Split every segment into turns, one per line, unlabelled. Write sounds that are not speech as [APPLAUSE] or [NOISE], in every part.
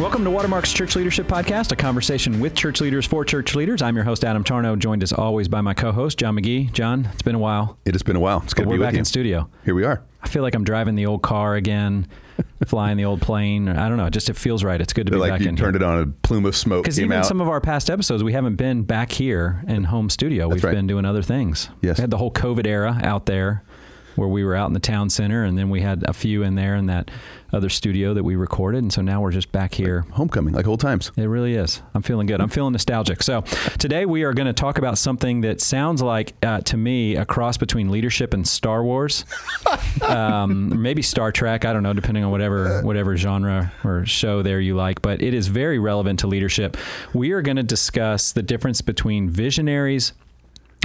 Welcome to Watermark's Church Leadership Podcast, a conversation with church leaders for church leaders. I'm your host, Adam Tarnow, joined as always by my co host, John McGee. John, it's been a while.
It has been a while. It's good to be
back in studio.
Here we are.
I feel like I'm driving the old car again, [LAUGHS] flying the old plane. I don't know. It just it feels right. It's good to be
like
back
you
in
turned
here.
it on, a plume of smoke
Because even
out.
some of our past episodes, we haven't been back here in home studio. We've
right.
been doing other things.
Yes.
We had the whole COVID era out there where we were out in the town center, and then we had a few in there in that other studio that we recorded. And so now we're just back here.
Homecoming, like old times.
It really is. I'm feeling good. I'm feeling nostalgic. So today we are going to talk about something that sounds like, uh, to me, a cross between leadership and Star Wars, [LAUGHS] um, maybe Star Trek. I don't know, depending on whatever whatever genre or show there you like. But it is very relevant to leadership. We are going to discuss the difference between visionaries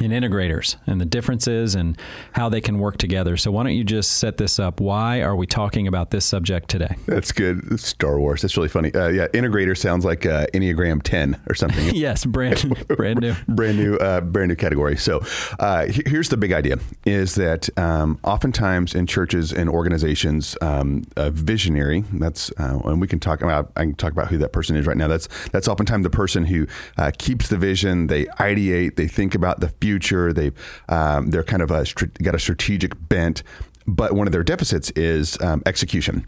and integrators and the differences and how they can work together. So why don't you just set this up? Why are we talking about this subject today?
That's good. Star Wars. That's really funny. Uh, yeah, integrator sounds like uh, Enneagram 10 or something. [LAUGHS]
yes, brand [LAUGHS] brand new.
brand new, uh, brand new category. So, uh, here's the big idea: is that um, oftentimes in churches and organizations, um, a visionary. That's uh, and we can talk about. I can talk about who that person is right now. That's that's oftentimes the person who uh, keeps the vision. They ideate. They think about the future. They um, they're kind of a got a strategic bent. But one of their deficits is um, execution.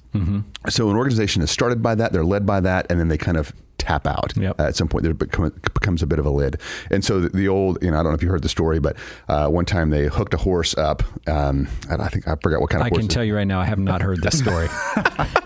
So an organization is started by that, they're led by that, and then they kind of tap out
Yep.
at some point there become, becomes a bit of a lid and so the, the old you know i don't know if you heard the story but uh, one time they hooked a horse up um, and i think i forgot what kind of
I can tell you right now, I have not heard this story. [LAUGHS]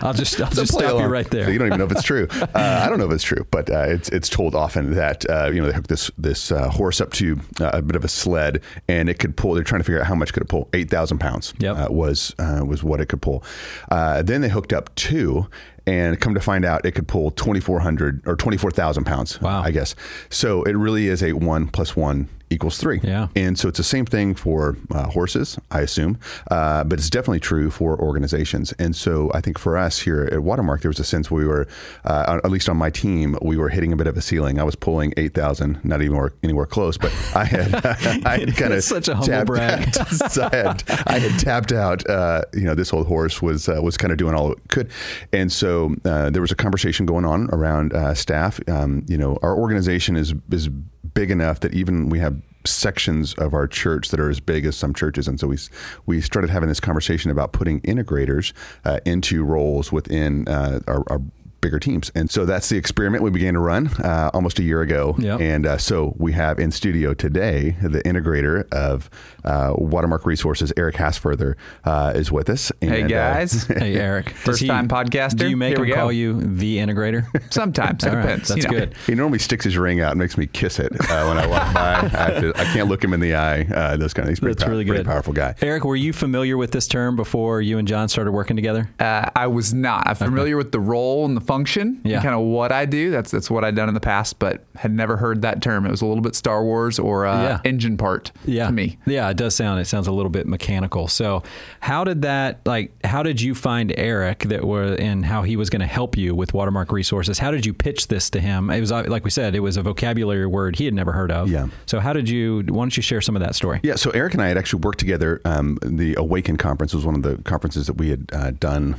I'll just, I'll
So
just stop you
along.
right
So
there.
you don't even know if it's true. [LAUGHS] Uh, I don't know if it's true, but uh, it's it's told often that uh, you know they hooked this this uh, horse up to uh, a bit of a sled, and it could pull. They're trying to figure out how much could it pull. Eight thousand pounds
Yep.
was uh, was what it could pull. Uh, then they hooked up two. And come to find out, it could pull 2,400 or 24,000 pounds,
Wow.
I guess. So it really is a one plus one equals three.
Yeah.
And so it's the same thing for uh, horses, I assume, uh, but it's definitely true for organizations. And so I think for us here at Watermark, there was a sense we were, uh, at least on my team, we were hitting a bit of a ceiling. I was pulling 8,000, not even anywhere, anywhere close, but I had, [LAUGHS] I had [LAUGHS] kind of
such a humble brag. [LAUGHS]
so I had, I had tapped out. Uh, you know, this old horse was uh, was kind of doing all it could, and so uh, there was a conversation going on around uh, staff. Um, you know, our organization is is big enough that even we have sections of our church that are as big as some churches, and so we we started having this conversation about putting integrators uh, into roles within uh, our. our bigger teams and so that's the experiment we began to run uh, almost a year ago
Yep.
and uh, so we have in studio today the integrator of uh, Watermark Resources, Eric Hasfurther, uh, is with us.
Hey
And, uh,
guys. [LAUGHS]
Hey, Eric. [LAUGHS] Does
First time podcaster.
Do you make
Here
him
we
call you the integrator? [LAUGHS]
Sometimes it
All right,
depends.
That's
you know.
good.
he normally sticks his ring out and makes me kiss it uh, when I walk by. I, to, I can't look him in the eye. Uh, those kind of. things. pretty,
That's
pow-
really
pretty
good.
powerful guy.
Eric, were you familiar with this term before you and John started working together?
Uh, I was not. I'm familiar with the role and the function,
Yeah.
kind of what I do. That's that's what I'd done in the past, but had never heard that term. It was a little bit Star Wars or uh,
Yeah.
engine part
yeah.
to me.
Yeah, it does sound. It sounds a little bit mechanical. So, how did that like? How did you find Eric that were and how he was going to help you with Watermark Resources? How did you pitch this to him? It was like we said, it was a vocabulary word he had never heard of.
Yeah.
So, how did you? Why don't you share some of that story?
Yeah, so Eric and I had actually worked together. Um, the Awaken conference was one of the conferences that we had uh, done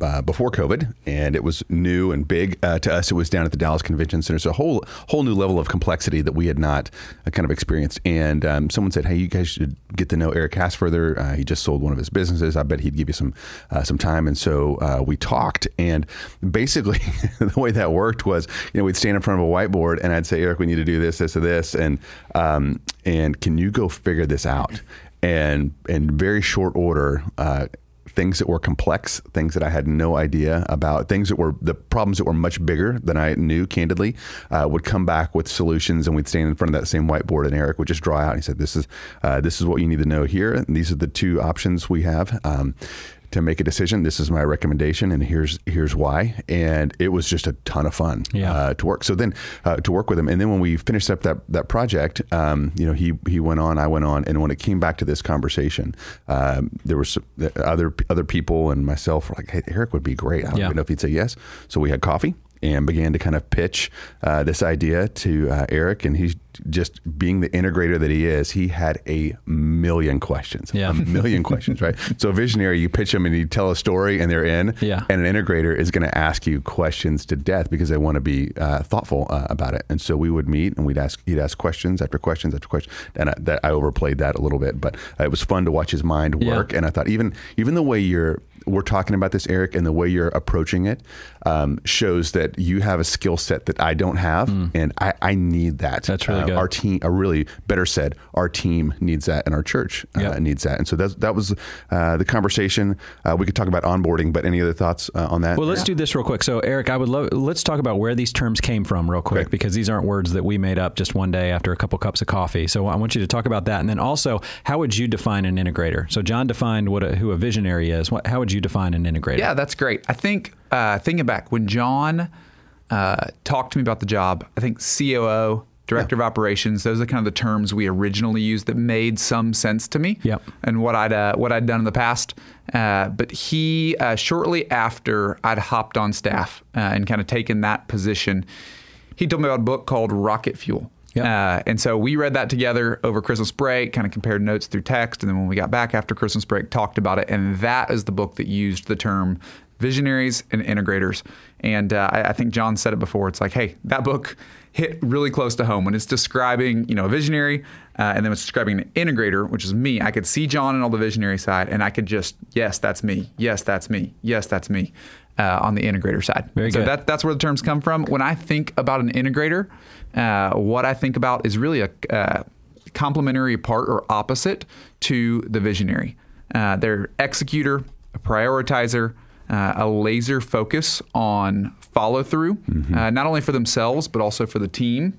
uh, before COVID, and it was new and big uh, to us. It was down at the Dallas Convention Center, so a whole whole new level of complexity that we had not uh, kind of experienced. And um, someone said, "Hey, you guys should get to know Eric Hasfurther. Uh, he just sold one of his businesses. I bet he'd give you some uh, some time." And so uh, we talked, and basically [LAUGHS] the way that worked was, you know, we'd stand in front of a whiteboard, and I'd say, "Eric, we need to do this, this, or this," and um, and can you go figure this out? And in very short order. Uh, things that were complex, things that I had no idea about, things that were the problems that were much bigger than I knew, candidly, uh, would come back with solutions, and we'd stand in front of that same whiteboard, and Eric would just draw out. And he said, "This is uh, this is what you need to know here. And these are the two options we have." Um, to make a decision, this is my recommendation, and here's here's why. And it was just a ton of fun
Yeah.
uh, to work. So then uh, to work with him, and then when we finished up that that project, um, you know, he he went on, I went on, and when it came back to this conversation, um, there were some, other other people and myself were like, "Hey, Eric would be great." I don't
Yeah.
even know if he'd say yes. So we had coffee. And began to kind of pitch uh, this idea to uh, Eric, and he's just being the integrator that he is, he had a million questions.
Yeah.
A [LAUGHS] million questions, right? So a visionary, you pitch them and you tell a story and they're in.
Yeah.
And an integrator is going to ask you questions to death because they want to be uh, thoughtful uh, about it. And so we would meet and we'd ask, he'd ask questions after questions after questions. And I, that, I overplayed that a little bit, but uh, it was fun to watch his mind
Yeah.
work. And I thought even, even the way you're, we're talking about this, Eric, and the way you're approaching it um, shows that you have a skill set that I don't have, and I, I need that.
Mm. That's really
Uh,
good.
Our team, uh, really better said, our team needs that, and our church uh,
Yep.
needs that. And so that that was uh, the conversation. Uh, we could talk about onboarding, but any other thoughts uh, on that?
Well, let's do this real quick. So, Eric, I would love let's talk about where these terms came from real quick
Okay.
because these aren't words that we made up just one day after a couple cups of coffee. So, I want you to talk about that, and then also, how would you define an integrator? So, John defined what a, who a visionary is. What, how would you define an integrator?
Yeah, that's great. I think uh, thinking back when John uh, talked to me about the job, I think COO, director of operations, those are kind of the terms we originally used that made some sense to me.
Yep.
And what I'd uh, what I'd done in the past. Uh, but he uh, shortly after I'd hopped on staff uh, and kind of taken that position, he told me about a book called Rocket Fuel.
Yep.
Uh, and so we read that together over Christmas break, kind of compared notes through text. And then when we got back after Christmas break, talked about it. And that is the book that used the term visionaries and integrators. And uh, I, I think John said it before. It's like, hey, that book hit really close to home when it's describing, you know, a visionary, uh, and then it's describing an integrator, which is me. I could see John and all the visionary side, and I could just, yes, that's me. Yes, that's me. Yes, that's me. Uh, on the integrator side.
Very
so
good.
That, that's where the terms come from. When I think about an integrator, uh, what I think about is really a uh, complementary part or opposite to the visionary. Uh, they're executor, a prioritizer, uh, a laser focus on follow through, uh, not only for themselves but also for the team,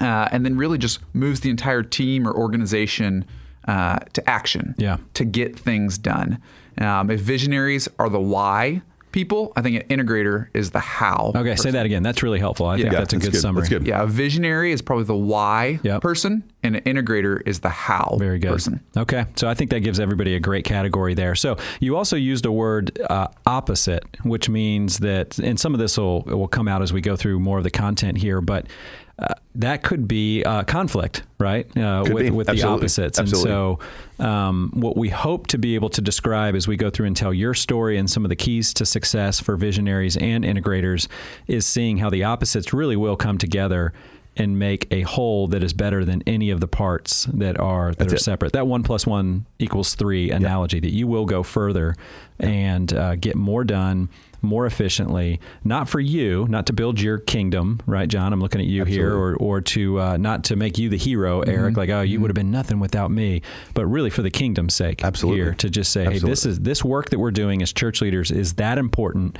uh, and then really just moves the entire team or organization uh, to action
Yeah.
to get things done. Um, if visionaries are the why people, I think an integrator is the how.
Okay, say that again. That's really helpful. I think
Yeah,
that's a
that's
good,
good.
summary.
That's good.
Yeah, a visionary is probably the why
Yep.
person, and an integrator is the how
Very good.
person.
Okay, so I think that gives everybody a great category there. So you also used a word uh, opposite, which means that, and some of this will will come out as we go through more of the content here, but. Uh, that could be uh, conflict, right? Uh, with with the opposites,
Absolutely.
and so um, what we hope to be able to describe as we go through and tell your story and some of the keys to success for visionaries and integrators is seeing how the opposites really will come together and make a whole that is better than any of the parts that are that
That's
are
it.
separate. That one plus one equals three analogy that you will go further and uh, get more done more efficiently, not for you, not to build your kingdom, right, John? I'm looking at you here, or or to uh, not to make you the hero,
Mm-hmm.
Eric. Like, oh, you would have been nothing without me, but really for the kingdom's sake.
Absolutely.
here to just say, hey, this is this work that we're doing as church leaders is that important.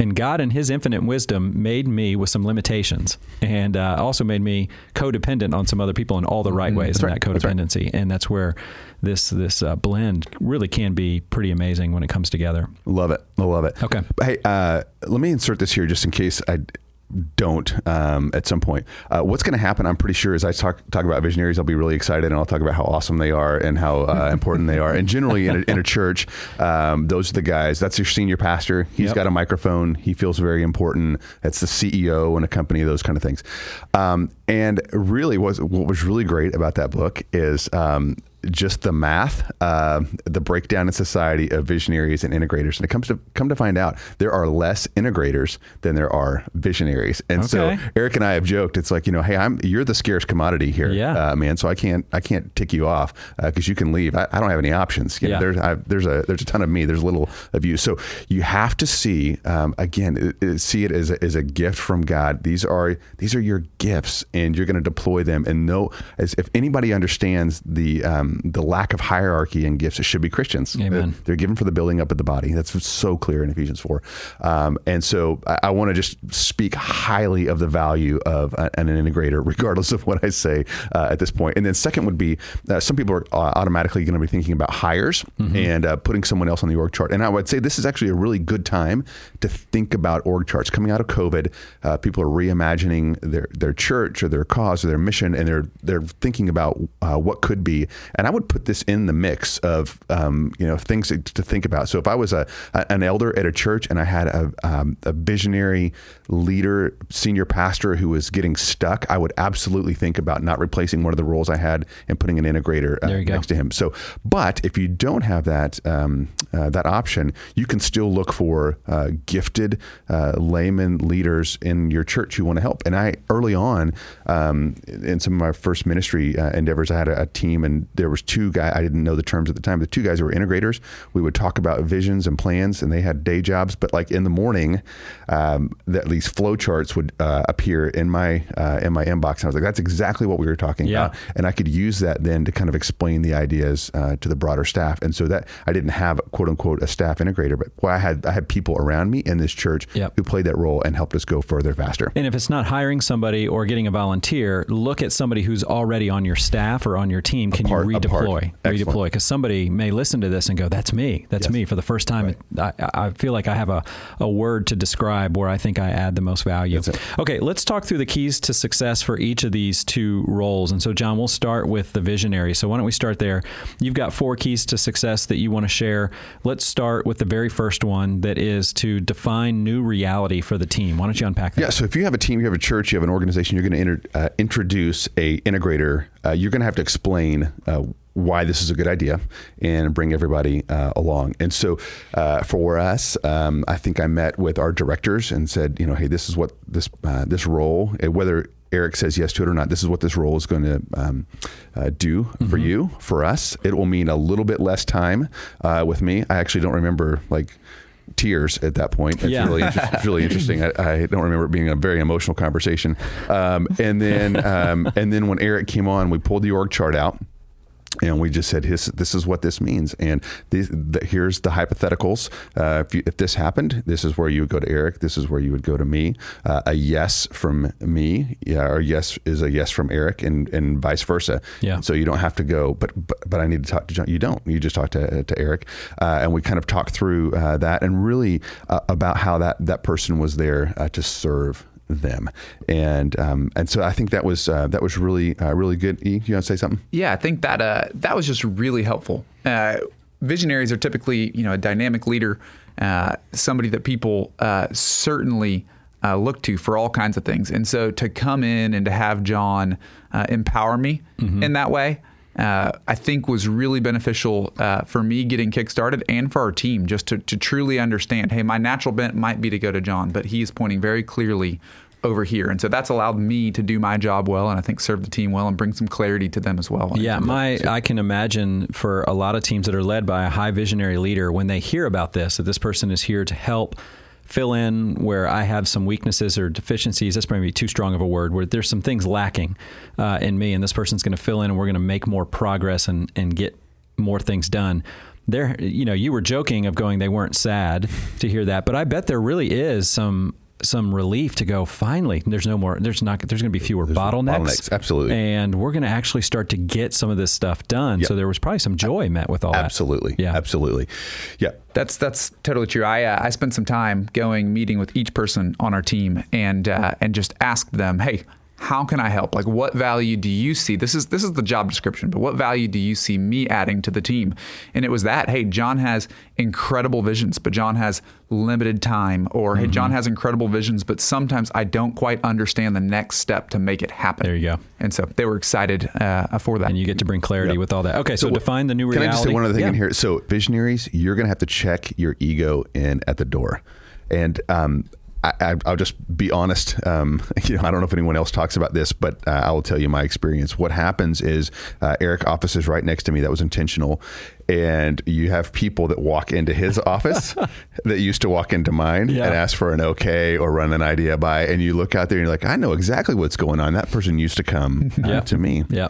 And God, in His infinite wisdom, made me with some limitations, and uh, also made me codependent on some other people in all the right ways in
right.
that
That's right.
codependency. And that's where this this uh, blend really can be pretty amazing when it comes together.
Love it. I love it.
Okay.
Hey, uh, let me insert this here just in case I don't um, at some point. Uh, what's going to happen? I'm pretty sure as I talk talk about visionaries, I'll be really excited and I'll talk about how awesome they are and how uh, [LAUGHS] important they are. And generally, in a, in a church, um, those are the guys. That's your senior pastor. He's
Yep.
got a microphone. He feels very important. That's the CEO in a company. Those kind of things. Um, and really, was what was really great about that book is. Just the math, uh, the breakdown in society of visionaries and integrators, and it comes to come to find out there are less integrators than there are visionaries. And so Eric and I have joked, it's like you know, hey, I'm you're the scarce commodity here,
Yeah.
uh, man. So I can't I can't tick you off because you can leave. I, I don't have any options. You know,
Yeah.
there's I, there's a there's a ton of me. There's little of you. So you have to see um, again, it- it- see it as a, as a gift from God. These are these are your gifts, and you're going to deploy them. And know as if anybody understands the um, the lack of hierarchy and gifts, it should be Christians.
Amen.
They're given for the building up of the body. That's so clear in Ephesians 4. Um, and so I, I want to just speak highly of the value of a- an integrator, [LAUGHS] regardless of what I say uh, at this point. And then second would be uh, some people are uh, automatically going to be thinking about hires and uh, putting someone else on the org chart. And I would say this is actually a really good time to think about org charts. Coming out of COVID, uh, people are reimagining their, their church or their cause or their mission, and they're they're thinking about uh, what could be. And I would put this in the mix of um, you know things to, think about. So if I was a, an elder at a church and I had a, um, a visionary leader, senior pastor who was getting stuck, I would absolutely think about not replacing one of the roles I had and putting an integrator uh,
There you go.
next to him. So, but if you don't have that um, uh, that option, you can still look for uh, gifted uh, layman leaders in your church who want to help. And I early on um, in some of my first ministry uh, endeavors, I had a, a team, and there was two guys. I didn't know the terms at the time. The two guys who were integrators. We would talk about visions and plans, and they had day jobs. But like in the morning, um, that these flow charts would uh, appear in my uh, in my inbox, and I was like, "That's exactly what we were talking
Yeah.
about." and I could use that then to kind of explain the ideas uh, to the broader staff. And so that I didn't have quote unquote a staff integrator, but well, I had I had people around me in this church
Yep.
who played that role and helped us go further faster.
And if it's not hiring somebody or getting a volunteer, look at somebody who's already on your staff or on your team. Can
part-
you. Redeploy? Redeploy because somebody may listen to this and go, "That's me. That's
Yes.
me." For the first time, I, I feel like I have a, a word to describe where I think I add the most value.
That's it.
Okay, let's talk through the keys to success for each of these two roles. And so, John, we'll start with the visionary. So why don't we start there? You've got four keys to success that you want to share. Let's start with the very first one that is to define new reality for the team. Why don't you unpack that?
Yeah. So if you have a team, you have a church, you have an organization, you're going to inter, uh, introduce a integrator. Uh, you're going to have to explain. Uh, why this is a good idea and bring everybody uh, along. And so uh, for us, um, I think I met with our directors and said, you know, hey, this is what this uh, this role, uh, whether Eric says yes to it or not, this is what this role is going to um, uh, do for you, for us. It will mean a little bit less time uh, with me. I actually don't remember like tears at that point. It's
Yeah.
really inter- it's really interesting. I, I don't remember it being a very emotional conversation. Um, and then um, and then when Eric came on, we pulled the org chart out. And we just said, "His, "This is what this means." And these, the, here's the hypotheticals. Uh, if, you, if this happened, this is where you would go to Eric. This is where you would go to me. Uh, a yes from me, yeah, or yes is a yes from Eric, and and vice versa.
Yeah.
So you don't have to go, but but, but I need to talk to John. You don't. You just talk to to Eric, uh, and we kind of talked through uh, that and really uh, about how that that person was there uh, to serve them, and um, and so I think that was uh, that was really uh, really good. E, you want to say something?
Yeah, I think that uh, that was just really helpful. Uh, visionaries are typically, you know, a dynamic leader, uh, somebody that people uh, certainly uh, look to for all kinds of things. And so to come in and to have John uh, empower me in that way, uh, I think was really beneficial uh, for me getting kickstarted and for our team just to, to truly understand hey, my natural bent might be to go to John, but he's pointing very clearly over here. And so that's allowed me to do my job well and I think serve the team well and bring some clarity to them as well.
Yeah, my I can imagine for a lot of teams that are led by a high visionary leader when they hear about this that this person is here to help fill in where I have some weaknesses or deficiencies. That's maybe too strong of a word. Where there's some things lacking uh, in me, and this person's going to fill in, and we're going to make more progress and and get more things done. There, you know, you were joking of going they weren't sad to hear that, but I bet there really is some some relief to go finally there's no more there's not there's going to be fewer bottlenecks
bottlenecks, absolutely.
and we're going to actually start to get some of this stuff done. So there was probably some joy met with all that.
Absolutely.
Yeah.
Absolutely. Yeah.
That's that's totally true. I uh, I spent some time going meeting with each person on our team and uh, and just asked them, hey, how can I help? Like, what value do you see? This is this is the job description, but what value do you see me adding to the team? And it was that, hey, John has incredible visions, but John has limited time, or hey,
Mm-hmm.
John has incredible visions, but sometimes I don't quite understand the next step to make it happen.
There you go.
And so they were excited uh, for that.
And you get to bring clarity
Yeah.
with all that. Okay, so,
what-
define the new
Can
reality.
I just say one other thing
Yeah.
in here? So, visionaries, you're going to have to check your ego in at the door. And um, I, I, I'll just be honest. Um, [LAUGHS] you know, I don't know if anyone else talks about this, but uh, I will tell you my experience. What happens is uh, Eric office is right next to me. That was intentional. And you have people that walk into his [LAUGHS] office that used to walk into mine
Yeah.
and ask for an okay or run an idea by. And you look out there and you're like, I know exactly what's going on. That person used to come uh, [LAUGHS]
Yeah.
to me
Yeah.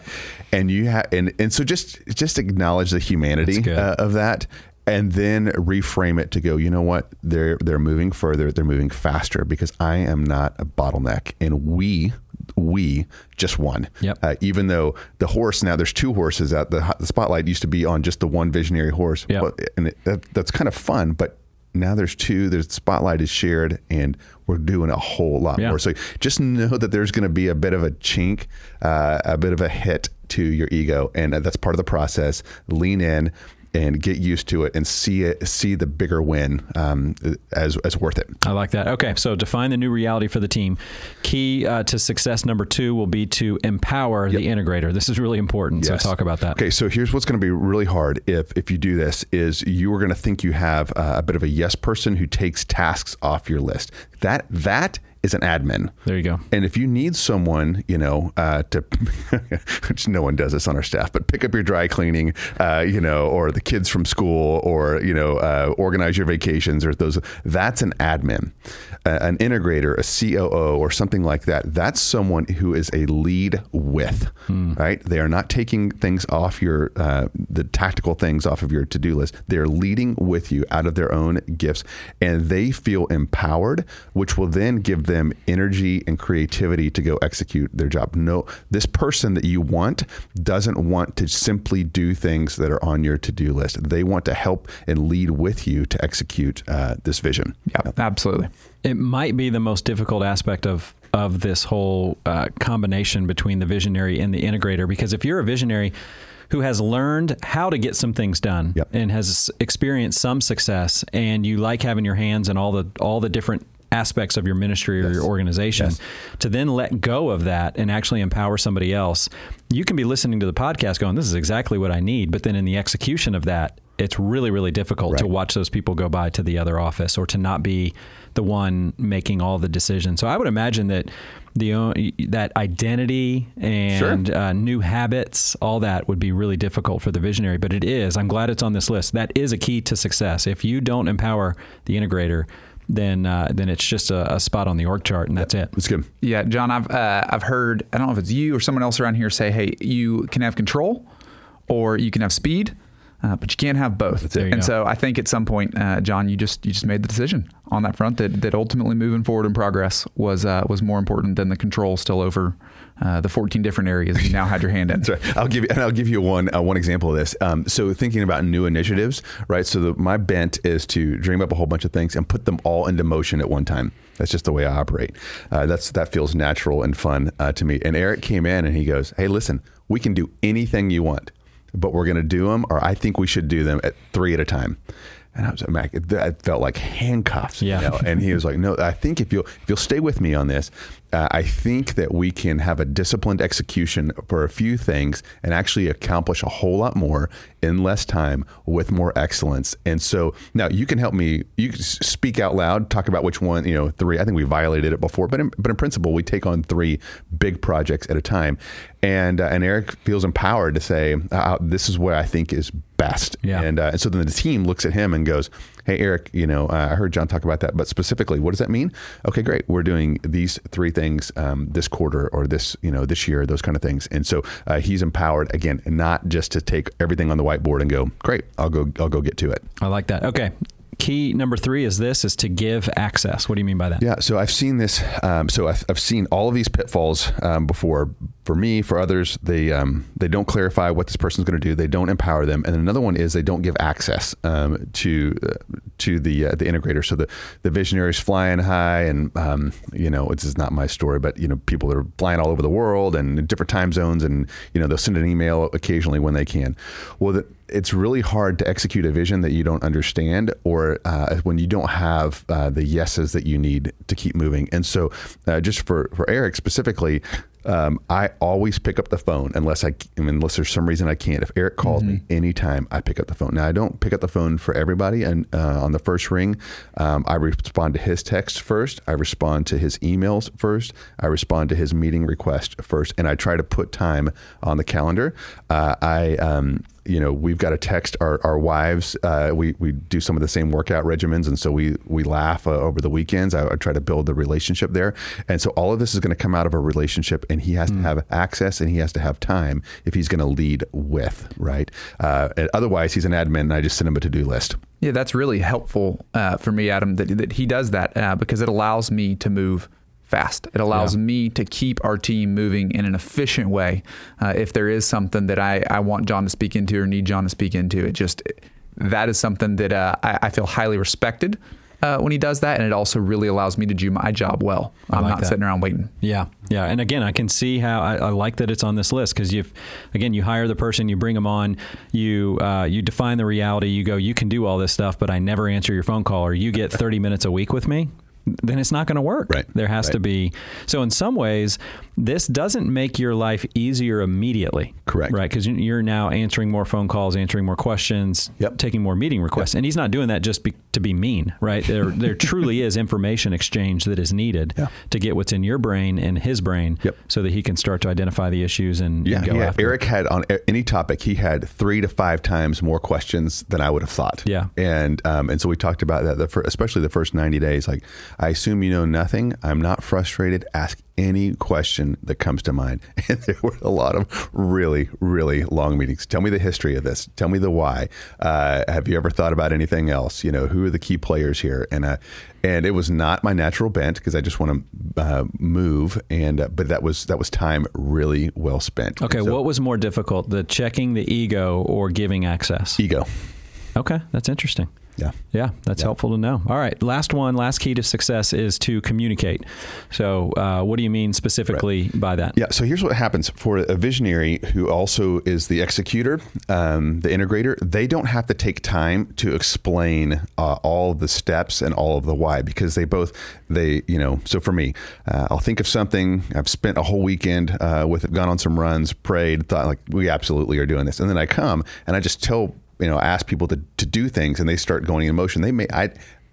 and you have and, and so just just acknowledge the humanity uh, of that and then reframe it to go you know what they're they're moving further they're moving faster because i am not a bottleneck and we we just won
Yep.
uh, even though the horse now there's two horses out the, the spotlight used to be on just the one visionary horse
Yep.
Well, and it, that, that's kind of fun but now there's two there's spotlight is shared and we're doing a whole lot
Yeah.
more so just know that there's going to be a bit of a chink uh, a bit of a hit to your ego, and that's part of the process. Lean in and get used to it and see it, see the bigger win um, as as worth it.
I like that. Okay, so define the new reality for the team. Key uh, to success number two will be to empower yep. the integrator. This is really important. Yes. So talk about that.
Okay, so here's what's going to be really hard if if you do this is you are going to think you have uh, a bit of a yes person who takes tasks off your list. That that is an admin.
There you go.
And if you need someone, you know, uh, to, [LAUGHS] which no one does this on our staff, but pick up your dry cleaning, uh, you know, or the kids from school, or you know, uh, organize your vacations, or those. That's an admin, an integrator, a COO, or something like that. That's someone who is a lead with, hmm. right? They are not taking things off your uh, the tactical things off of your to do list. They are leading with you out of their own gifts, and they feel empowered, which will then give them energy and creativity to go execute their job. No, this person that you want doesn't want to simply do things that are on your to do list. They want to help and lead with you to execute uh, this vision.
Yeah, absolutely.
It might be the most difficult aspect of of this whole uh, combination between the visionary and the integrator because if you're a visionary who has learned how to get some things done yep. and has experienced some success and you like having your hands in all the all the different aspects of your ministry or yes. your organization yes. to then let go of that and actually empower somebody else. You can be listening to the podcast going, This is exactly what I need. But then in the execution of that, it's really, really difficult right. to watch those people go by to the other office or to not be the one making all the decisions. So I would imagine that the that identity and sure. uh, new habits, all that would be really difficult for the visionary. But it is. I'm glad it's on this list. That is a key to success. If you don't empower the integrator, then uh, then it's just a, a, spot on the org chart, and that's it.
That's good.
Yeah, John, I've uh, I've heard I don't know if it's you or someone else around here say, hey, you can have control, or you can have speed. Uh, but you can't have both. And go. so I think at some point, uh, John, you just you just made the decision on that front that, that ultimately moving forward in progress was uh, was more important than the control still over uh, the 14 different areas you now had your hand in. [LAUGHS]
That's right. I'll give you and I'll give you one uh, one example of this. Um, so thinking about new initiatives, right? So the, my bent is to dream up a whole bunch of things and put them all into motion at one time. That's just the way I operate. Uh, that's that feels natural and fun uh, to me. And Eric came in and he goes, "Hey, listen, we can do anything you want." But we're going to do them, or I think we should do them at three at a time. And I was like, I felt like handcuffs.
Yeah.
You know? And he was like, no, I think if you'll if you'll stay with me on this, uh, I think that we can have a disciplined execution for a few things and actually accomplish a whole lot more in less time with more excellence. And so now you can help me. You can speak out loud, talk about which one. You know, three. I think we violated it before, but in, but in principle, we take on three big projects at a time. And uh, and Eric feels empowered to say, uh, "This is what I think is best."
Yeah.
And uh, and so then the team looks at him and goes, "Hey, Eric, you know, uh, I heard John talk about that, but specifically, what does that mean?" Okay, great. We're doing these three things um, this quarter or this you know this year, those kind of things. And so uh, he's empowered again, not just to take everything on the whiteboard and go, "Great, I'll go, I'll go get to it."
I like that. Okay, key number three is this is to give access what do you mean by that
yeah so i've seen this um, so I've, I've, seen all of these pitfalls um, before for me for others they um, they don't clarify what this person's going to do. They don't empower them. And another one is they don't give access um, to uh, to the uh, the integrator. So the the visionaries flying high and um, you know it's not my story but you know people are flying all over the world and different time zones and you know they'll send an email occasionally when they can. Well the, it's really hard to execute a vision that you don't understand or uh, when you don't have uh, the yeses that you need to keep moving. And so, uh, just for, for Eric specifically, um, I always pick up the phone unless I, unless there's some reason I can't. If Eric calls mm-hmm. me anytime, I pick up the phone. Now I don't pick up the phone for everybody, and uh, on the first ring, um, I respond to his text first. I respond to his emails first. I respond to his meeting request first, and I try to put time on the calendar. Uh, I um, you know we've got to text our, our wives uh, we, we do some of the same workout regimens and so we we laugh uh, over the weekends. I, I, try to build the relationship there. And so all of this is going to come out of a relationship and he has mm. to have access and he has to have time if he's going to lead with right? Uh, otherwise he's an admin and I just send him a to-do list.
Yeah that's really helpful uh, for me Adam that, that he does that uh, because it allows me to move fast. It allows yeah. me to keep our team moving in an efficient way. Uh, if there is something that I, I want John to speak into or need John to speak into, it just that is something that uh, I, I, feel highly respected uh, when he does that, and it also really allows me to do my job well. I'm
like
not
that.
sitting around waiting.
Yeah, yeah, and again, I can see how I, I like that it's on this list because you've, again, you hire the person, you bring them on, you uh, you define the reality, you go, you can do all this stuff, but I never answer your phone call, or you get 30 minutes a week with me. Then it's not going to work.
Right,
There has
right.
to be. So in some ways, this doesn't make your life easier immediately.
Correct.
Right, because you're now answering more phone calls, answering more questions,
Yep.
taking more meeting requests, and he's not doing that just be, to be mean. Right. There, there truly is information exchange that is needed
Yeah.
to get what's in your brain and his brain
Yep.
so that he can start to identify the issues and,
Yeah,
and go
had-
after
Eric had on any topic, he had three to five times more questions than I would have thought.
Yeah.
and um, and so we talked about that, the fir- especially the first ninety days. Like, I assume you know nothing. I'm not frustrated. Ask any question that comes to mind. [LAUGHS] And there were a lot of really, really long meetings. Tell me the history of this. Tell me the why. Uh, have you ever thought about anything else? You know, who are the key players here? And uh, and it was not my natural bent because I just want to uh, move. And uh, but that was that was time really well spent.
Okay,
so-
what was more difficult, the checking the ego or giving access?
ego.
Okay, that's interesting.
Yeah.
Yeah, that's helpful to know. All right, last one, last key to success is to communicate. So, uh, what do you mean specifically by that?
Yeah. So here's what happens for a visionary who also is the executor, um, the integrator. They don't have to take time to explain uh, all the steps and all of the why because they both they you know. So for me, uh, I'll think of something. I've spent a whole weekend uh, with gone on some runs, prayed, thought like we absolutely are doing this, and then I come and I just tell you know ask people to to do things, and they start going in motion. They may I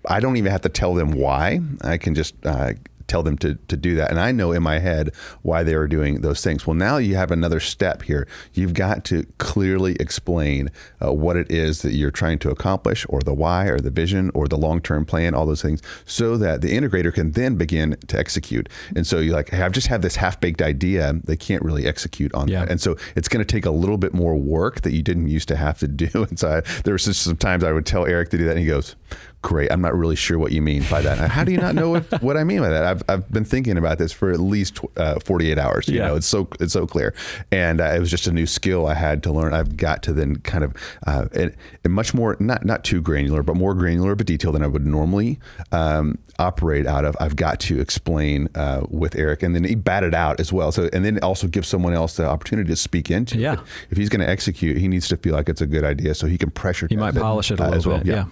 I don't even have to tell them why. I can just uh, tell them to, to do that. And I know in my head why they are doing those things. Well, now you have another step here. You've got to clearly explain uh, what it is that you're trying to accomplish, or the why, or the vision, or the long term plan, all those things, so that the integrator can then begin to execute. And so you're like, hey, I've just had this half baked idea. They can't really execute on
Yeah.
that. And so it's going to take a little bit more work that you didn't used to have to do. [LAUGHS] And so I, there was just some times I would tell Eric to do that, and he goes, Great. I'm not really sure what you mean by that. How do you not know what, [LAUGHS] what I mean by that? I've, I've been thinking about this for at least uh, 48 hours. You
Yeah.
know, it's so it's so clear, and uh, it was just a new skill I had to learn. I've got to then kind of uh, and, and much more not not too granular, but more granular but detailed than I would normally um, operate out of. I've got to explain uh, with Eric, and then he batted out as well. So and then also give someone else the opportunity to speak into
Yeah.
it. If he's going to execute, he needs to feel like it's a good idea, so he can pressure.
You might polish it a
uh,
little
as well.
bit. Yeah.
Yeah,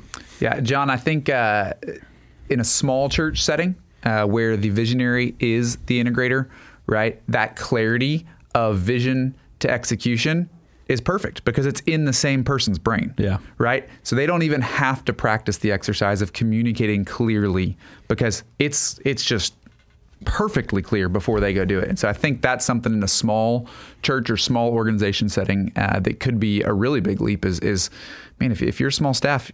John, I think uh, in a small church setting uh, where the visionary is the integrator, right? That clarity of vision to execution is perfect because it's in the same person's brain.
Yeah.
Right? So they don't even have to practice the exercise of communicating clearly because it's it's just perfectly clear before they go do it. And so I think that's something in a small church or small organization setting uh, that could be a really big leap is, is man, if, if you're a small staff,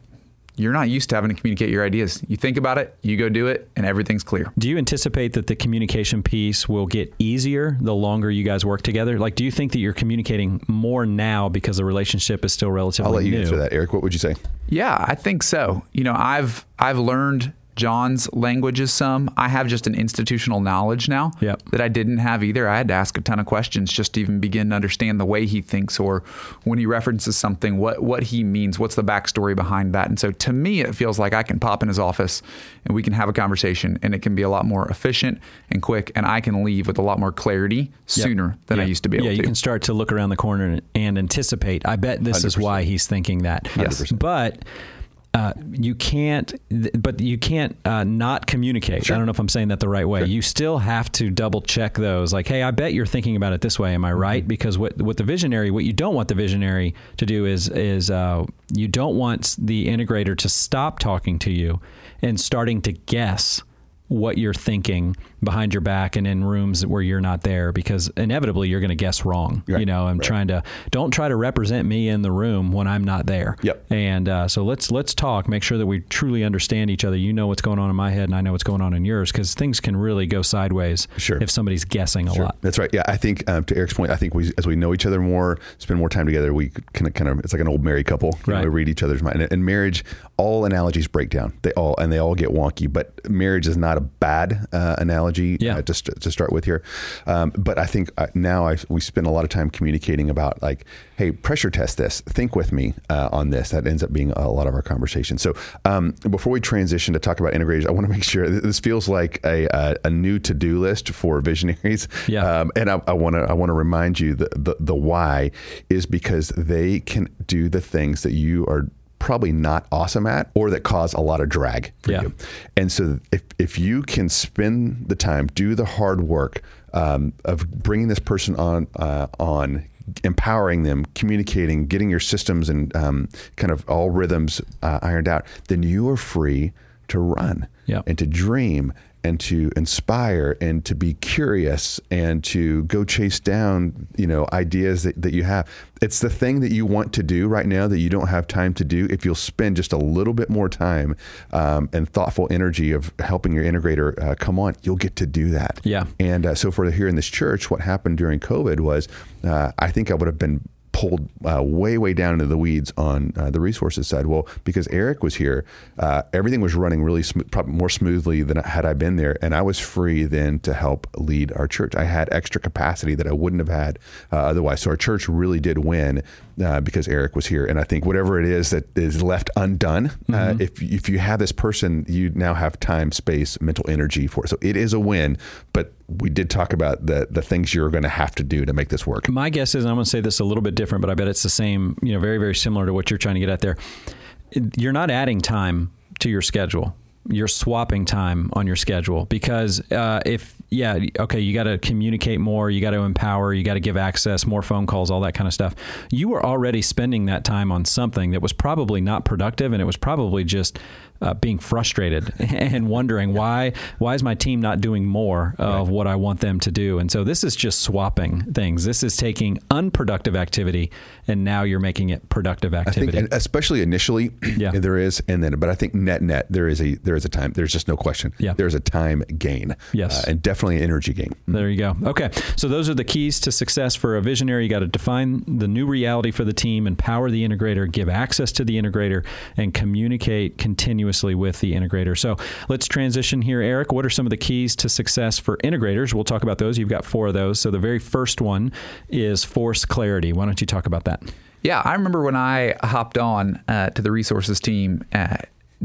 you're not used to having to communicate your ideas. You think about it, you go do it, and everything's clear.
Do you anticipate that the communication piece will get easier the longer you guys work together? Like, do you think that you're communicating more now because the relationship is still relatively
I'll let you
new?
answer that, Eric. What would you say?
Yeah, I think so. You know, I've I've learned John's languages some. I have just an institutional knowledge now
Yep.
that I didn't have either. I had to ask a ton of questions just to even begin to understand the way he thinks or when he references something, what what he means, what's the backstory behind that. And so to me it feels like I can pop in his office and we can have a conversation and it can be a lot more efficient and quick and I can leave with a lot more clarity sooner than I used to be able
yeah,
to.
you can start to look around the corner and, anticipate. I bet this is
100%.
why he's thinking that.
Yes. 100%.
But uh, you can't, th- but you can't uh, not communicate. I don't know if I'm saying that the right way. You still have to double check those. Like, hey, I bet you're thinking about it this way. Am I
Mm-hmm.
right? Because what what the visionary, what you don't want the visionary to do is is uh, you don't want the integrator to stop talking to you and starting to guess what you're thinking behind your back and in rooms where you're not there because inevitably you're going to guess wrong.
Right,
You know, I'm
right.
trying to don't try to represent me in the room when I'm not there.
Yep.
And uh, so let's let's talk. Make sure that we truly understand each other. You know what's going on in my head, and I know what's going on in yours, because things can really go sideways.
Sure.
If somebody's guessing a lot.
That's right. Yeah, I think um, to Eric's point, I think we as we know each other more, spend more time together, we kind of kind of it's like an old married couple. You know,
Right.
we read each other's mind. And, and marriage, all analogies break down. They all and they all get wonky. But marriage is not a bad uh, analogy
Yeah.
uh, to, st- to start with here. Um, but I think uh, now I, we spend a lot of time communicating about like, hey, pressure test this. Think with me uh, on this. That ends up being a lot of our conversation. So um, before we transition to talk about integrators, I want to make sure this feels like a, a, a new to do list for visionaries.
Yeah.
Um, and I want to I want to remind you the, the the why is because they can do the things that you are probably not awesome at or that cause a lot of drag for
Yeah.
you. And so if if you can spend the time, do the hard work um, of bringing this person on uh, on empowering them, communicating, getting your systems and um, kind of all rhythms uh, ironed out, then you are free to run
Yeah.
and to dream and to inspire and to be curious and to go chase down you know ideas that, that you have it's the thing that you want to do right now that you don't have time to do if you'll spend just a little bit more time um, and thoughtful energy of helping your integrator uh, come on you'll get to do that
Yeah.
and uh, so for here in this church what happened during covid was uh, i think i would have been pulled uh, way way down into the weeds on uh, the resources side. Well because eric was here uh, everything was running really sm- more smoothly than had i been there and i was free then to help lead our church. I had extra capacity that i wouldn't have had uh, otherwise. So our church really did win uh, because eric was here and i think whatever it is that is left undone uh, if, if you have this person you now have time space mental energy for it so it is a win but we did talk about the the things you're going to have to do to make this work
My guess is, and I'm going to say this a little bit different, but I bet it's the same, you know, very, very similar to what you're trying to get at there. You're not adding time to your schedule. You're swapping time on your schedule because uh, if, yeah, okay, you got to communicate more, you got to empower, you got to give access, more phone calls, all that kind of stuff. You were already spending that time on something that was probably not productive and it was probably just uh, being frustrated [LAUGHS] and wondering why why is my team not doing more of what I want them to do? And so this is just swapping things. This is taking unproductive activity and now you're making it productive
I think,
activity.
and especially initially, [CLEARS THROAT]
Yeah.
there is, and then, but I think net net there is a there is a time. There's just no question.
Yeah.
there's a time gain.
Yes.
uh, and definitely an energy gain.
There you go. Okay. So those are the keys to success for a visionary. You got to define the new reality for the team, empower the integrator, give access to the integrator, and communicate continuously with the integrator. So let's transition here, Eric. What are some of the keys to success for integrators? We'll talk about those. You've got four of those. So the very first one is force clarity. Why don't you talk about that?
Yeah, I remember when I hopped on uh, to the resources team. Uh,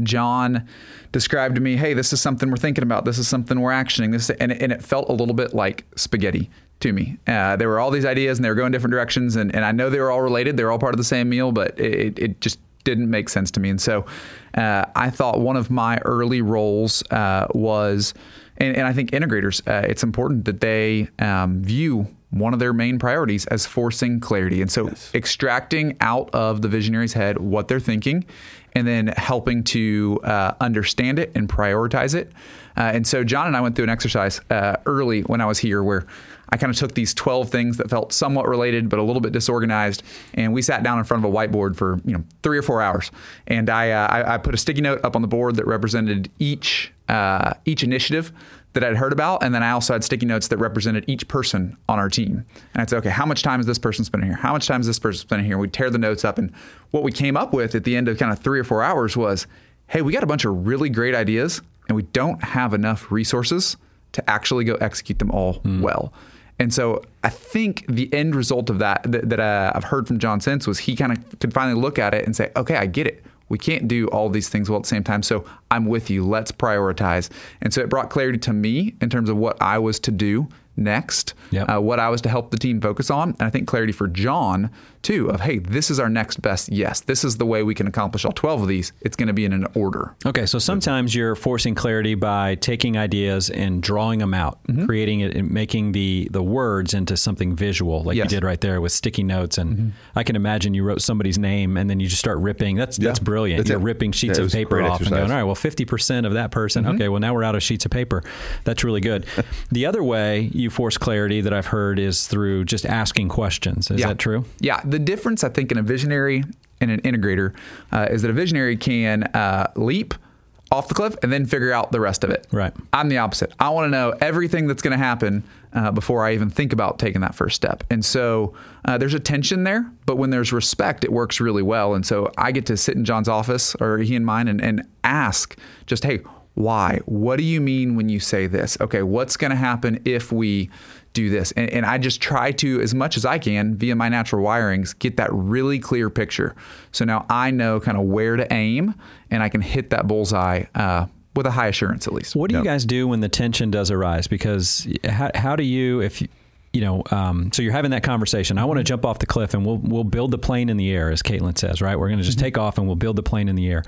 John described to me, "Hey, this is something we're thinking about. This is something we're actioning. This," and, and it felt a little bit like spaghetti to me. Uh, there were all these ideas, and they were going different directions, and, and I know they were all related. They were all part of the same meal, but it, it just didn't make sense to me. And so uh, I thought one of my early roles uh, was, and, and I think integrators, uh, it's important that they um, view one of their main priorities as forcing clarity. And so extracting out of the visionary's head what they're thinking and then helping to uh, understand it and prioritize it. Uh, and so John and I went through an exercise uh, early when I was here where I kind of took these 12 things that felt somewhat related but a little bit disorganized, and we sat down in front of a whiteboard for you know three or four hours. And I uh, I, I put a sticky note up on the board that represented each uh, each initiative that I'd heard about, and then I also had sticky notes that represented each person on our team. And I'd say, okay, how much time is this person spending here? How much time is this person spending here? We'd tear the notes up, and what we came up with at the end of kind of three or four hours was, hey, we got a bunch of really great ideas, and we don't have enough resources to actually go execute them all well. And so I think the end result of that that, that uh, I've heard from John since was he kind of could finally look at it and say, okay, I get it. We can't do all these things well at the same time. So I'm with you. Let's prioritize. And so it brought clarity to me in terms of what I was to do next,
Yep.
uh, what I was to help the team focus on. And I think clarity for John too of, hey, this is our next best yes. This is the way we can accomplish all 12 of these. It's going to be in an order.
Okay, so sometimes you're forcing clarity by taking ideas and drawing them out,
Mm-hmm.
creating it, and making the the words into something visual, like
Yes.
you did right there with sticky notes. And
Mm-hmm.
I can imagine you wrote somebody's name and then you just start ripping. That's that's brilliant.
that's
you're
it.
ripping sheets
Yeah,
of paper
great
off and going, all right, well, fifty percent of that person.
Mm-hmm.
Okay, well now we're out of sheets of paper. That's really good. [LAUGHS] the other way you force clarity that I've heard is through just asking questions. Is
Yeah.
that true?
Yeah. The difference, I think, in a visionary and an integrator uh, is that a visionary can uh, leap off the cliff and then figure out the rest of it.
Right.
I'm the opposite. I want to know everything that's going to happen uh, before I even think about taking that first step. And so uh, there's a tension there, but when there's respect, it works really well. And so I get to sit in John's office or he and mine and, and ask just, hey, Why? What do you mean when you say this? Okay, what's going to happen if we do this? And, and, I just try to, as much as I can, via my natural wirings, get that really clear picture. So now I know kind of where to aim and I can hit that bullseye. Uh, with a high assurance, at least.
What do you guys do when the tension does arise? Because how, how do you, if you know, um, so you're having that conversation. I want to jump off the cliff and we'll we'll build the plane in the air, as Caitlin says, right? We're going to just mm-hmm. take off and we'll build the plane in the air.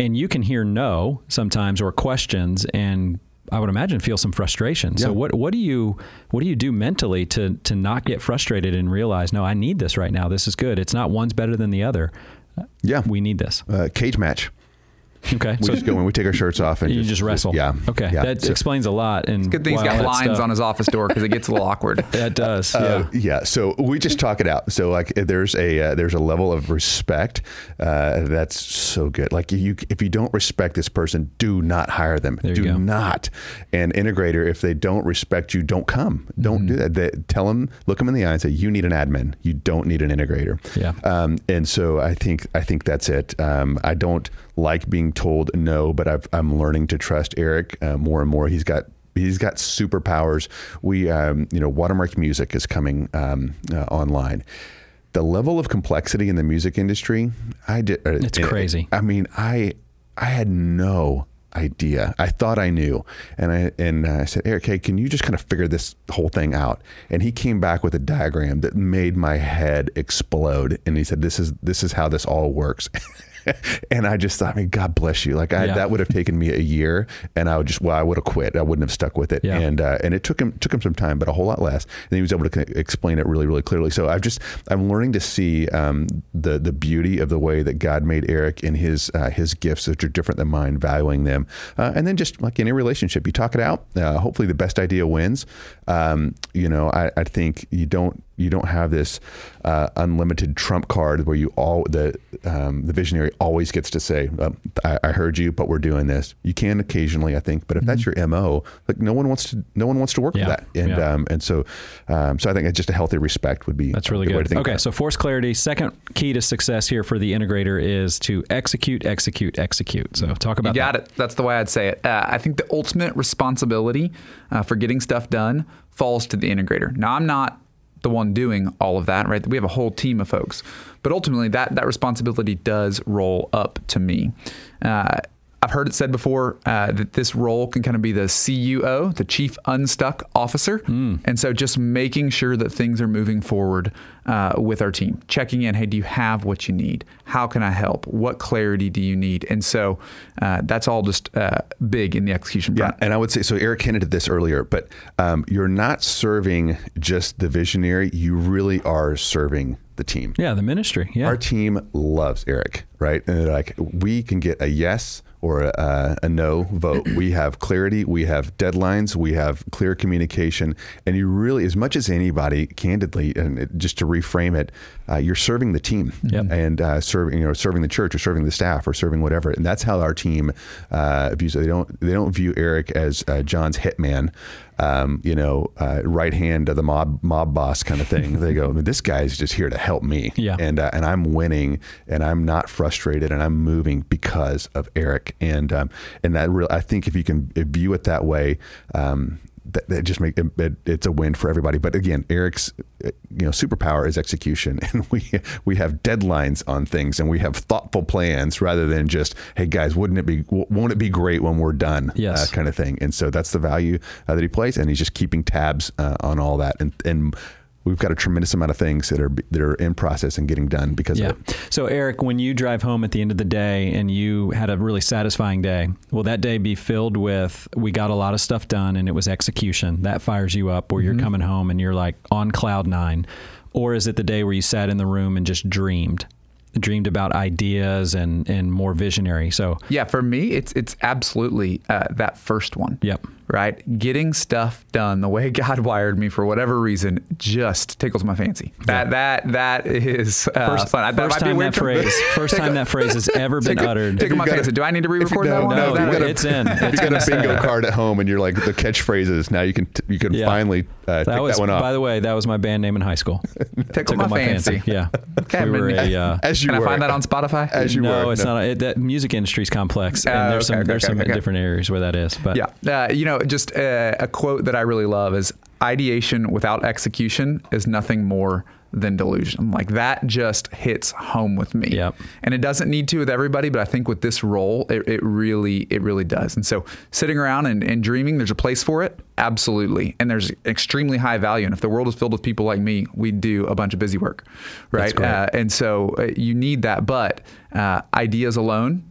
And you can hear no sometimes or questions, and I would imagine feel some frustration. Yeah. So what what do you what do you do mentally to to not get frustrated and realize no, I need this right now. This is good. It's not one's better than the other.
Yeah,
we need this
uh, cage match.
Okay.
We so just go in, we take our shirts off, and
you just,
just
wrestle.
Yeah.
Okay.
Yeah.
That so, explains a lot. And
good thing he's got blinds on his office door because it gets a little awkward. [LAUGHS]
that does. Yeah.
Uh, yeah. So we just talk it out. So like, there's a uh, there's a level of respect uh, that's so good. Like you, if you don't respect this person, do not hire them.
There
do not. And integrator, if they don't respect you, don't come. Don't mm-hmm. do that. They, tell them, look them in the eye, and say, you need an admin. You don't need an integrator.
Yeah. Um,
and so I think I think that's it. Um, I don't like being told no, but i am learning to trust Eric uh, more and more. He's got he's got superpowers. We, um, you know, Watermark Music is coming um, uh, online. The level of complexity in the music industry, I did.
Uh, it's crazy.
I mean, I I had no idea. I thought I knew, and I and I said, Eric, hey, can you just kind of figure this whole thing out? And he came back with a diagram that made my head explode. And he said, this is this is how this all works. [LAUGHS] [LAUGHS] and I just thought, I mean, God bless you. Like I, yeah. that would have taken me a year, and I would just, well, I would have quit. I wouldn't have stuck with it.
Yeah.
And uh, and it took him took him some time, but a whole lot less. And he was able to explain it really, really clearly. So I've just I'm learning to see um, the the beauty of the way that God made Eric and his uh, his gifts, which are different than mine, valuing them, uh, and then just like any relationship, you talk it out. Uh, hopefully, the best idea wins. Um, you know, I, I think you don't you don't have this uh, unlimited trump card where you all the um, the visionary always gets to say, uh, I, I, heard you, but we're doing this." You can occasionally, I think, but if mm-hmm. that's your mo, like no one wants to no one wants to work yeah. with that, and yeah. um, and so um, so I think just a healthy respect would be
that's really good. okay, so force clarity. Second key to success here for the integrator is to execute, execute, execute. So talk about
you got
that.
it. That's the way I'd say it. Uh, I think the ultimate responsibility uh, for getting stuff done falls to the integrator. Now I'm not the one doing all of that, right? We have a whole team of folks, but ultimately that that responsibility does roll up to me. Uh, I've heard it said before uh, that this role can kind of be the CUO, the Chief Unstuck Officer. Mm. And so just making sure that things are moving forward uh, with our team, checking in hey, do you have what you need? How can I help? What clarity do you need? And so uh, that's all just uh, big in the execution front.
Yeah, and I would say so. Eric hinted at this earlier, but um, you're not serving just the visionary, you really are serving the team.
Yeah, the ministry. Yeah.
Our team loves Eric, right? And they're like, we can get a yes or a, a, no vote. We have clarity, we have deadlines, we have clear communication, and you really, as much as anybody, candidly, and just to reframe it, uh, you're serving the team
yep.
and uh, serving, you know, serving the church or serving the staff or serving whatever, and that's how our team uh, views. It. They don't they don't view Eric as uh, John's hitman um, you know, uh, right hand of the mob mob boss kind of thing. they go, this guy's just here to help me, [LAUGHS]
yeah.
and uh, and I'm winning, and I'm not frustrated, and I'm moving because of Eric, and um, and that real. I think if you can view it that way, um, that, that just make it, it, it's a win for everybody. But again, Eric's you know superpower is execution, [LAUGHS] and we we have deadlines on things, and we have thoughtful plans rather than just hey guys, wouldn't it be won't it be great when we're done?
Yes,
uh, kind of thing. And so that's the value uh, that he plays, and he's just keeping tabs uh, on all that, and and we've got a tremendous amount of things that are that are in process and getting done because
yeah.
of it.
So Eric, when you drive home at the end of the day and you had a really satisfying day, will that day be filled with we got a lot of stuff done and it was execution that fires you up, or you're mm-hmm. coming home and you're like on cloud nine, or is it the day where you sat in the room and just dreamed? dreamed about ideas and and more visionary. So
yeah, for me, it's it's absolutely uh, that first one.
Yep.
Right? Getting stuff done the way [LAUGHS] God wired me for whatever reason just tickles my fancy. That that that is uh,
First,
fun.
first
be
time that phrase, [LAUGHS] first time that phrase has ever been
Tickle-
uttered.
tickle my
You gotta-
fancy. Do I need to re-record
no,
that one?
no,
Is that
you
it?
it's in. It's
you got a bingo card at home and you're like the catchphrases, now you can t- you can
Yeah.
finally uh,
That was,
that one off.
by the way, that was my band name in high school. [LAUGHS]
Tickle, my, fancy.
Yeah.
Okay,
we were a, uh,
As you
Can I find that on Spotify?
As you
no,
were.
it's
No.
not. It, that music industry's complex, and
Oh,
there's some there's some different areas where that is. But
Yeah. Uh, you know, just uh, a quote that I really love is ideation without execution is nothing more than delusion. Like that just hits home with me.
Yep.
And it doesn't need to with everybody, but I think with this role, it, it really, it really does. And so sitting around and, and dreaming, there's a place for it. Absolutely. And there's extremely high value. And if the world is filled with people like me, we do a bunch of busy work. Right. Uh, and so uh, you need that. But uh, ideas alone,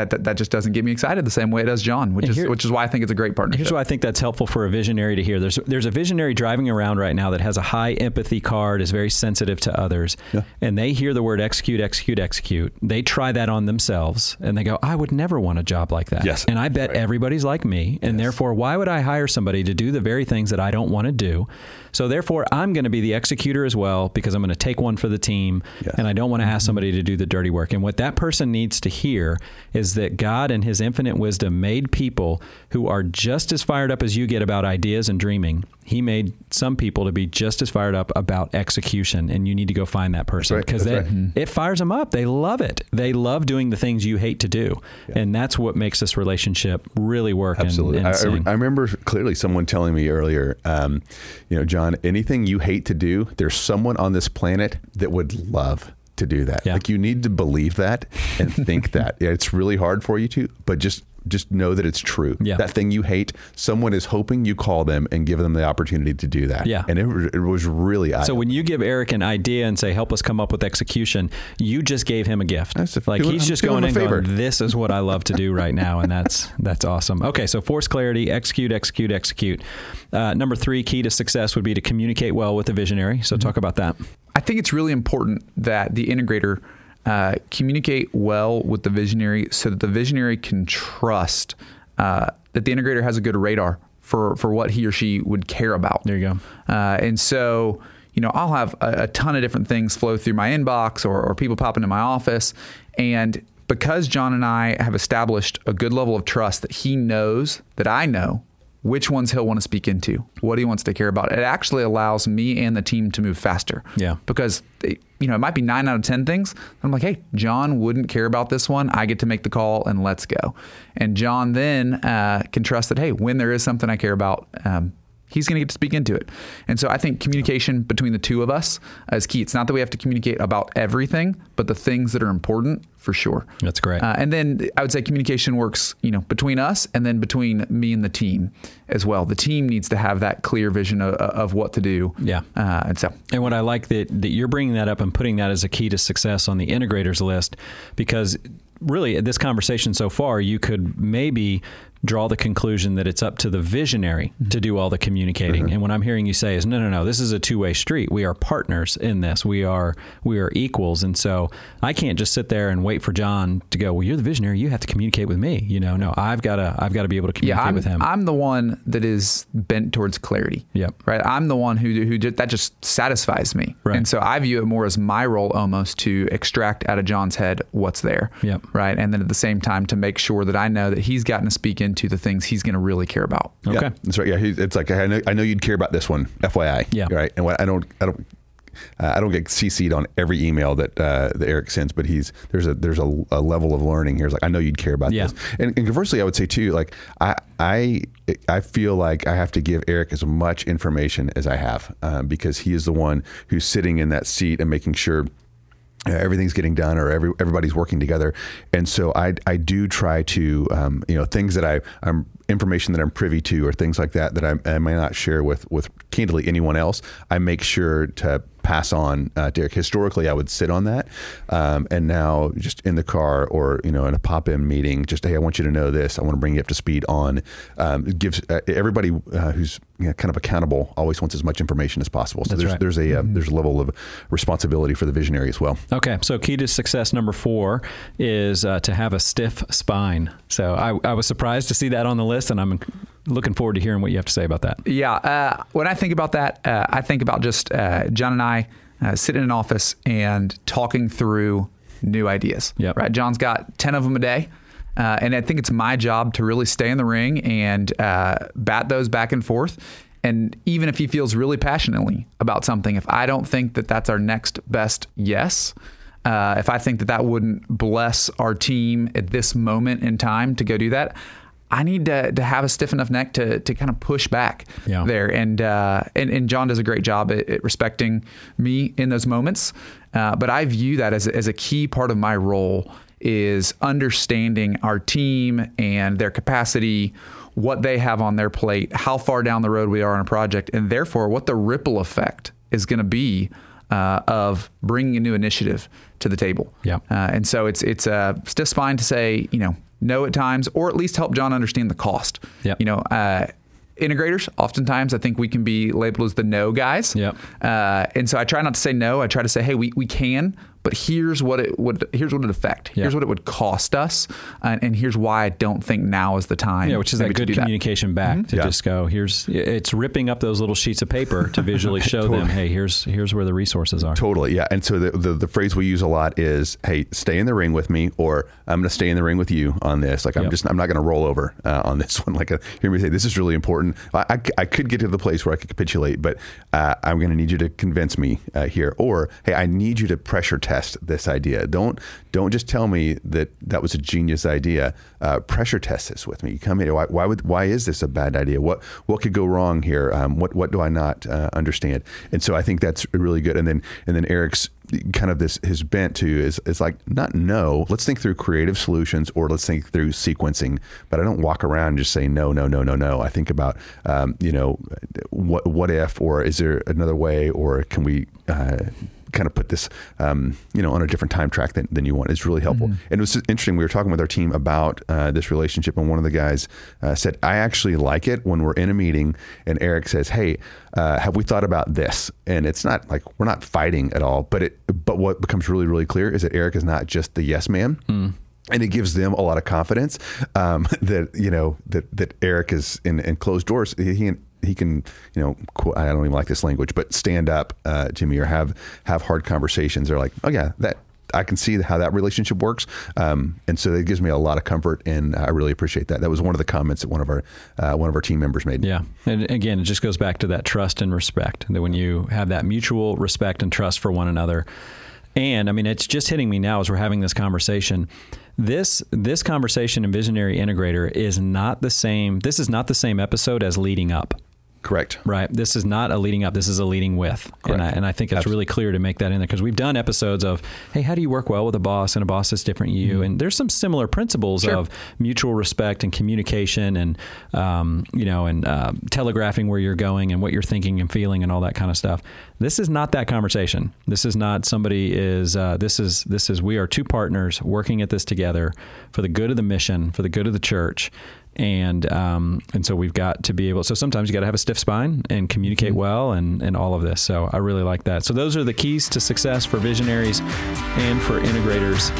that, that, that just doesn't get me excited the same way it does John, which
And
is which is why I think it's a great partnership.
Here's why I think that's helpful for a visionary to hear. There's there's a visionary driving around right now that has a high empathy card, is very sensitive to others, and they hear the word execute, execute, execute. They try that on themselves, and they go, "I would never want a job like that."
Yes.
and I bet everybody's like me, and therefore, why would I hire somebody to do the very things that I don't want to do? So therefore, I'm going to be the executor as well because I'm going to take one for the team,
Yes.
and I don't want to ask somebody to do the dirty work. And what that person needs to hear is that God and His infinite wisdom made people who are just as fired up as you get about ideas and dreaming. He made some people to be just as fired up about execution, and you need to go find that person because
That's right.
it fires them up. They love it. They love doing the things you hate to do, and that's what makes this relationship really work.
Absolutely.
and
I, I. I remember clearly someone telling me earlier, um, you know, John, anything you hate to do, there's someone on this planet that would love to do that.
Yeah.
Like you need to believe that and think that. [LAUGHS] Yeah, it's really hard for you to, but just just know that it's true.
Yeah.
That thing you hate, someone is hoping you call them and give them the opportunity to do that.
Yeah.
And it, was- it was really
So when you give Eric an idea and say, "Help us come up with execution," you just gave him a gift.
That's a-
like he's
I'm
just going in
favor.
going, "This is what I love to do right now," and that's [LAUGHS] that's awesome. Okay, so force clarity, execute, execute, execute. Uh, number three, key to success would be to communicate well with the visionary. So talk about that.
I think it's really important that the integrator uh, communicate well with the visionary so that the visionary can trust uh, that the integrator has a good radar for, for what he or she would care about.
There you go.
Uh, and so, you know, I'll have a, a ton of different things flow through my inbox or, or people pop into my office. And because John and I have established a good level of trust that he knows that I know which ones he'll want to speak into, what he wants to care about, it actually allows me and the team to move faster.
Yeah.
Because, you know, it might be nine out of 10 things. I'm like, hey, John wouldn't care about this one. I get to make the call and let's go. And John then uh, can trust that, hey, when there is something I care about, um, he's going to get to speak into it. And so I think communication between the two of us is key. It's not that we have to communicate about everything, but the things that are important for sure.
That's great.
Uh, and then I would say communication works, you know, between us and then between me and the team as well. The team needs to have that clear vision of, of what to do.
Yeah.
Uh, and so
And what I like that that you're bringing that up and putting that as a key to success on the integrators list, because really this conversation so far, you could maybe draw the conclusion that it's up to the visionary mm-hmm. to do all the communicating. Mm-hmm. And what I'm hearing you say is, no, no, no, this is a two way street. We are partners in this. We are we are equals. And so I can't just sit there and wait for John to go. Well, you're the visionary. You have to communicate with me. You know, no, I've got to I've got to be able to communicate
yeah, I'm,
with him.
I'm the one that is bent towards clarity.
Yep.
Right. I'm the one who who that just satisfies me.
Right.
And so I view it more as my role almost to extract out of John's head what's there.
Yep.
Right. And then at the same time to make sure that I know that he's gotten to speak into the things he's going to really care about.
okay.
Yeah, that's right. Yeah, he, it's like I know I know you'd care about this one, FYI.
Yeah.
right. And what I don't I don't. Uh, I don't get CC'd on every email that uh, that Eric sends, but he's there's a there's a, a level of learning here. It's like I know you'd care about
Yeah.
this, and, and conversely, I would say too, like I I I feel like I have to give Eric as much information as I have um, because he is the one who's sitting in that seat and making sure uh, everything's getting done or every, everybody's working together. And so I, I do try to um, you know things that I I'm information that I'm privy to or things like that that I, I may not share with with candidly anyone else I make sure to pass on uh, Derek. Historically I would sit on that um, and now just in the car or you know in a pop-in meeting just hey I want you to know this. I want to bring you up to speed on um, gives uh, everybody uh, who's you know, kind of accountable always wants as much information as possible. So
That's
there's
right.
there's a uh, there's a level of responsibility for the visionary as well.
Okay, so key to success number four is uh, to have a stiff spine. So I, I was surprised to see that on the list, and I'm looking forward to hearing what you have to say about that.
Yeah. Uh, when I think about that, uh, I think about just uh, John and I uh, sitting in an office and talking through new ideas.
Yep.
Right. John's got 10 of them a day. Uh, and I think it's my job to really stay in the ring and uh, bat those back and forth. And even if he feels really passionately about something, if I don't think that that's our next best yes, uh, if I think that that wouldn't bless our team at this moment in time to go do that, I need to, to have a stiff enough neck to, to kind of push back
Yeah.
there. And, uh, and and John does a great job at, at respecting me in those moments. Uh, but I view that as, a- as a key part of my role is understanding our team and their capacity, what they have on their plate, how far down the road we are on a project, and therefore what the ripple effect is going to be uh, of bringing a new initiative to the table.
Yeah.
Uh, and so it's it's a stiff spine to say you know no at times, or at least help John understand the cost.
Yep.
You know. Uh, Integrators, oftentimes, I think we can be labeled as the no guys.
Yep.
Uh, and so I try not to say no. I try to say, hey, we, we can, but here's what it would here's what it affect.
Yeah.
Here's what it would cost us, and, and here's why I don't think now is the time.
Yeah, which is that
to
good communication back to
Yeah.
just go. Here's it's ripping up those little sheets of paper [LAUGHS] to visually show them. Hey, here's here's where the resources are.
Totally, yeah. And so the, the the phrase we use a lot is, "Hey, stay in the ring with me," or "I'm going to stay in the ring with you on this." Like I'm
Yep.
just I'm not going to roll over uh, on this [LAUGHS] one. Like uh hear me say, "This is really important." I, I, I could get to the place where I could capitulate, but uh, I'm going to need you to convince me uh, here. Or, "Hey, I need you to pressure test this idea. Don't don't just tell me that that was a genius idea. Uh, pressure test this with me. You come here. Why, why would why is this a bad idea? What what could go wrong here? Um, what what do I not uh, understand? And so I think that's really good. And then and then Eric's kind of this his bent to is is like not no. Let's think through creative solutions or let's think through sequencing. But I don't walk around and just say no no no no no. I think about um, you know what what if or is there another way or can we uh, kind of put this, um, you know, on a different time track than, than you want. It's really helpful. And it was interesting. We were talking with our team about uh, this relationship, and one of the guys uh, said, "I actually like it when we're in a meeting and Eric says, "Hey, uh, have we thought about this?" And it's not like we're not fighting at all, but it. But what becomes really, really clear is that Eric is not just the yes man and it gives them a lot of confidence um, [LAUGHS] that you know that that Eric is in, in closed doors. He can, he can you know I don't even like this language, but stand up uh, to me or have have hard conversations. They're like, oh yeah, that. I can see how that relationship works, um, and so it gives me a lot of comfort, and I really appreciate that. That was one of the comments that one of our uh, one of our team members made.
Yeah. And again, it just goes back to that trust and respect. That when you have that mutual respect and trust for one another, and I mean, it's just hitting me now as we're having this conversation. This this conversation in Visionary Integrator is not the same. This is not the same episode as leading up.
Correct.
Right. This is not a leading up. This is a leading with. And I, and I think it's really clear to make that in there because we've done episodes of, hey, how do you work well with a boss and a boss that's different than you? And there's some similar principles
Sure.
of mutual respect and communication and, um, you know, and uh, telegraphing where you're going and what you're thinking and feeling and all that kind of stuff. This is not that conversation. This is not somebody is, uh, this is, this is, we are two partners working at this together for the good of the mission, for the good of the church and um, and so we've got to be able. So sometimes you got to have a stiff spine and communicate well, and and all of this. So I really like that. So those are the keys to success for visionaries and for integrators.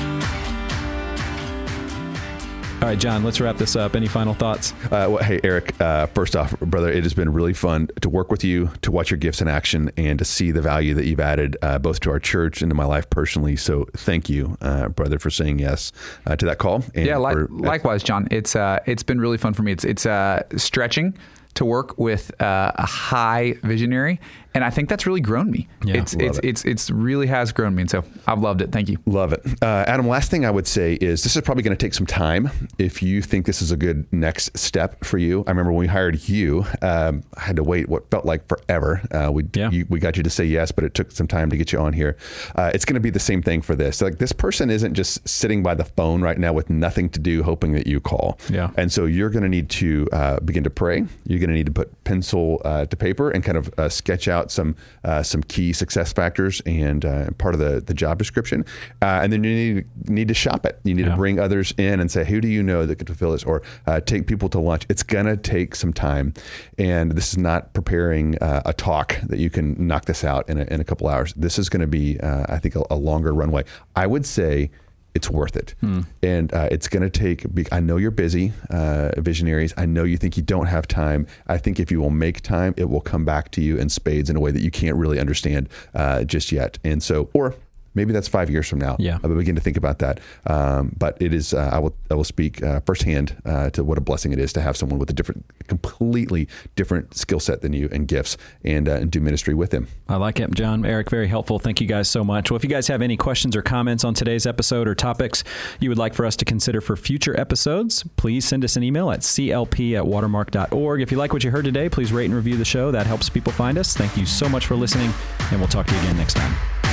All right, John, let's wrap this up. Any final thoughts?
Uh, well, hey, Eric, uh, first off, brother, it has been really fun to work with you, to watch your gifts in action, and to see the value that you've added uh, both to our church and to my life personally. So thank you, uh, brother, for saying yes uh, to that call. And
yeah, li-
for-
likewise, John. It's uh, it's been really fun for me. It's it's uh, stretching to work with uh, a high visionary, and I think that's really grown me.
Yeah,
it's it's,
it.
it's it's really has grown me, and so I've loved it. Thank you.
Love it. Uh, Adam, last thing I would say is this is probably going to take some time. If you think this is a good next step for you, I remember when we hired you, um, I had to wait what felt like forever. Uh, we,
Yeah.
you, we got you to say yes, but it took some time to get you on here. Uh, it's going to be the same thing for this. Like this person isn't just sitting by the phone right now with nothing to do, hoping that you call.
Yeah.
And so you're going to need to uh, begin to pray. You're going to need to put pencil uh, to paper and kind of uh, sketch out some uh, some key success factors and uh, part of the, the job description. Uh, and then you need need to shop it. You need
Yeah.
to bring others in and say, who do you know that could fulfill this, or uh, take people to lunch. It's going to take some time, and this is not preparing uh, a talk that you can knock this out in a, in a couple hours. This is going to be, uh, I think, a, a longer runway. I would say it's worth it. And uh, it's going to take, I know you're busy, uh, visionaries. I know you think you don't have time. I think if you will make time, it will come back to you in spades in a way that you can't really understand uh, just yet. And so, or maybe that's five years from now.
Yeah.
I begin to think about that. Um, but it is, uh, I will, I will speak uh, firsthand uh, to what a blessing it is to have someone with a different, completely different skill set than you and gifts and, uh, and do ministry with him.
I like it. John, Eric, very helpful. Thank you guys so much. Well, if you guys have any questions or comments on today's episode or topics you would like for us to consider for future episodes, please send us an email at clp at watermark.org. If you like what you heard today, please rate and review the show. That helps people find us. Thank you so much for listening, and we'll talk to you again next time.